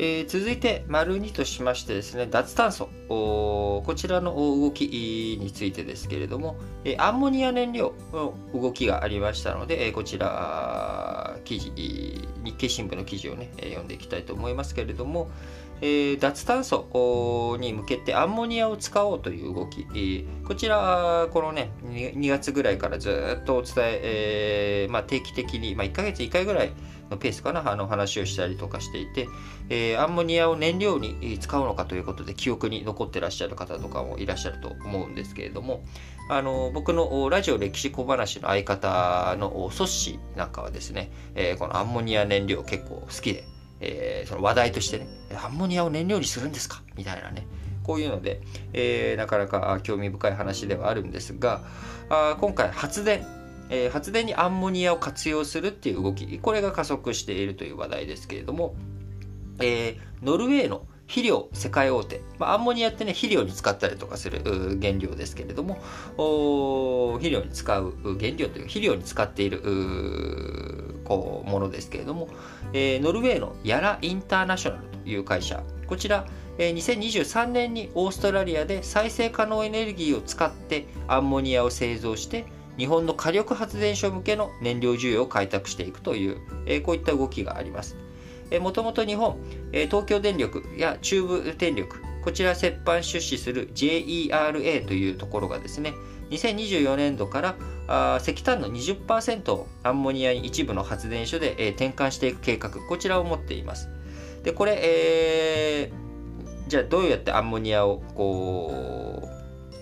えー、続いて、丸2としましてですね、脱炭素。こちらの動きについてですけれども、え、アンモニア燃料の動きがありましたので、え、こちら、記事、日経新聞の記事をね、読んでいきたいと思いますけれども、え、脱炭素に向けてアンモニアを使おうという動き、こちら、このね、2月ぐらいからずっとお伝え、えまあ、定期的に、まあ、1ヶ月1回ぐらい、のペースかな、あの話をしたりとかしていて、えー、アンモニアを燃料に使うのかということで記憶に残ってらっしゃる方とかもいらっしゃると思うんですけれども、あの僕のラジオ歴史小話の相方のソッシーなんかはですね、えー、このアンモニア燃料結構好きで、えー、その話題としてね、アンモニアを燃料にするんですか？みたいなね、こういうので、えー、なかなか興味深い話ではあるんですが、あ今回発電、えー、発電にアンモニアを活用するっていう動き、これが加速しているという話題ですけれども、えー、ノルウェーの肥料世界大手、まあ、アンモニアってね肥料に使ったりとかする原料ですけれども肥料に使う原料という肥料に使っているこうものですけれども、えー、ノルウェーのヤラインターナショナルという会社。こちら、え、2023年にオーストラリアで再生可能エネルギーを使ってアンモニアを製造して日本の火力発電所向けの燃料需要を開拓していくという、えこういった動きがあります。もともと日本、東京電力や中部電力、こちら折半出資する JERA というところがですね、2024年度からあ石炭の20%をアンモニアに一部の発電所で、え、転換していく計画、こちらを持っています。で、これ、えー、じゃあどうやってアンモニアをこ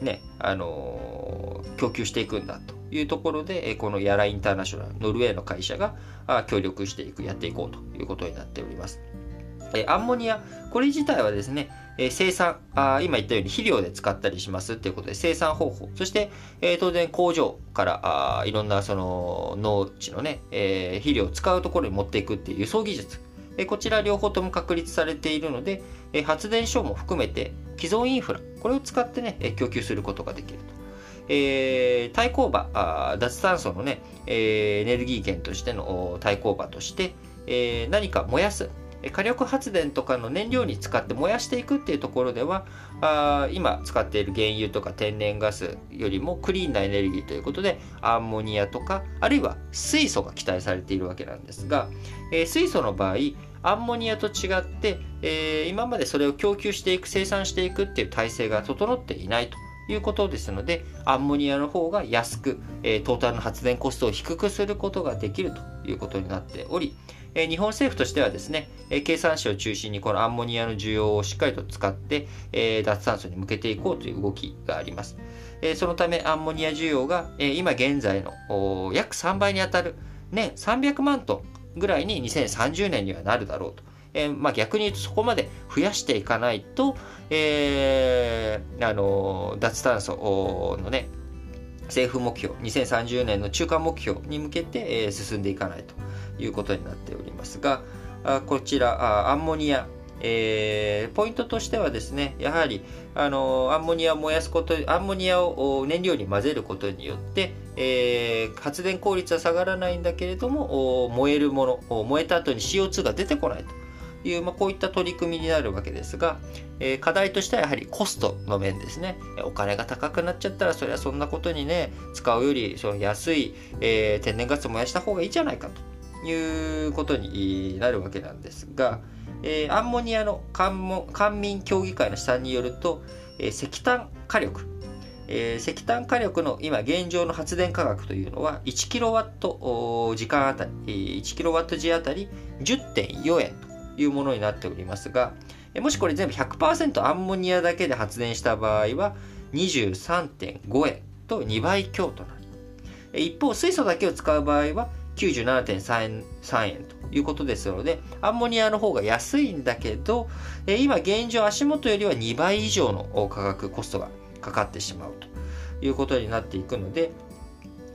う、ね、あの、供給していくんだというところで、このヤラインターナショナル、ノルウェーの会社が協力していく、やっていこうということになっております。アンモニア、これ自体はですね、生産あ、今言ったように肥料で使ったりしますっていうことで生産方法、そして、え当然工場からあいろんなその農地のね、え、肥料を使うところに持っていくっていう輸送技術、えこちら両方とも確立されているので、え発電所も含めて既存インフラ、これを使ってね、供給することができると。えー、対抗馬あ、脱炭素のね、えー、エネルギー源としての対抗馬として、えー、何か燃やす、火力発電とかの燃料に使って燃やしていくっていうところではあ今使っている原油とか天然ガスよりもクリーンなエネルギーということでアンモニアとかあるいは水素が期待されているわけなんですが、えー、水素の場合アンモニアと違って、えー、今までそれを供給していく生産していくっていう体制が整っていないと。いうことですので、アンモニアの方が安く、え、トータルの発電コストを低くすることができるということになっており、え、日本政府としてはですね、え、経産省を中心にこのアンモニアの需要をしっかりと使って、え、脱炭素に向けていこうという動きがあります。え、そのためアンモニア需要が、え、今現在の約3倍に当たる年300万トンぐらいに2030年にはなるだろうと。えーまあ、逆に言うとそこまで増やしていかないと、えー、あの脱炭素のね政府目標2030年の中間目標に向けて、えー、進んでいかないということになっておりますがあこちらあアンモニアえー、ポイントとしてはですね、やはり、あのアンモニアを燃やすこと、アンモニアを燃料に混ぜることによって、えー、発電効率は下がらないんだけれども、燃えるもの、燃えた後に CO2 が出てこないと。いう、まあ、こういった取り組みになるわけですが、えー、課題としてはやはりコストの面ですね。お金が高くなっちゃったら、それはそんなことにね、使うよりその安い、えー、天然ガス燃やした方がいいじゃないかということになるわけなんですが、えー、アンモニアの官民協議会の試算によると、え石炭火力、えー、石炭火力の今現状の発電価格というのは 1kW 時間あたり 1kW 時あたり10.4円というものになっておりますが、もしこれ全部100%アンモニアだけで発電した場合は23.5円と2倍強となる。一方、水素だけを使う場合は97.3円 ,3 円ということですので、アンモニアの方が安いんだけど、今現状足元よりは2倍以上の価格、コストがかかってしまうということになっていくので、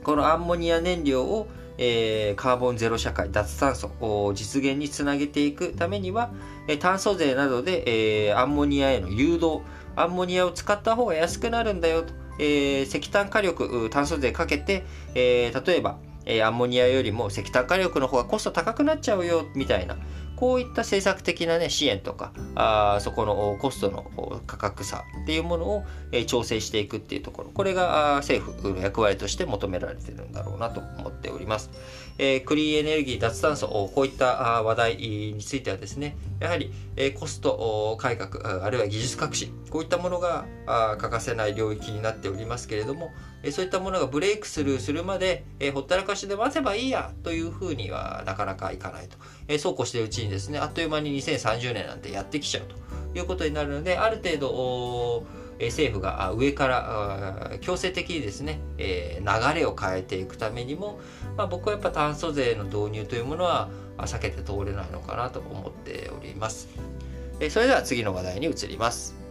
このアンモニア燃料をえー、カーボンゼロ社会、脱炭素を実現につなげていくためには、え炭素税などで、えー、アンモニアへの誘導、アンモニアを使った方が安くなるんだよと、え、石炭火力、炭素税かけて、え、例えば、えアンモニアよりも石炭火力の方がコスト高くなっちゃうよみたいなこういった政策的な、ね、支援とかあそこのコストの価格差っていうものを、え調整していくっていうところこれが政府の役割として求められてるんだろうなと思っております。えー、クリーンエネルギー脱炭素こういった話題についてはですねやはり、えコスト改革あるいは技術革新こういったものが欠かせない領域になっておりますけれども、そういったものがブレイクスルーするまで、えほったらかしで待てばいいやというふうにはなかなかいかないと、えそうこうしてるうちにですねあっという間に2030年なんてやってきちゃうということになるのである程度政府が上から強制的にですね、え流れを変えていくためにも、まあ、僕はやっぱ炭素税の導入というものは避けて通れないのかなと思っております。それでは次の話題に移ります。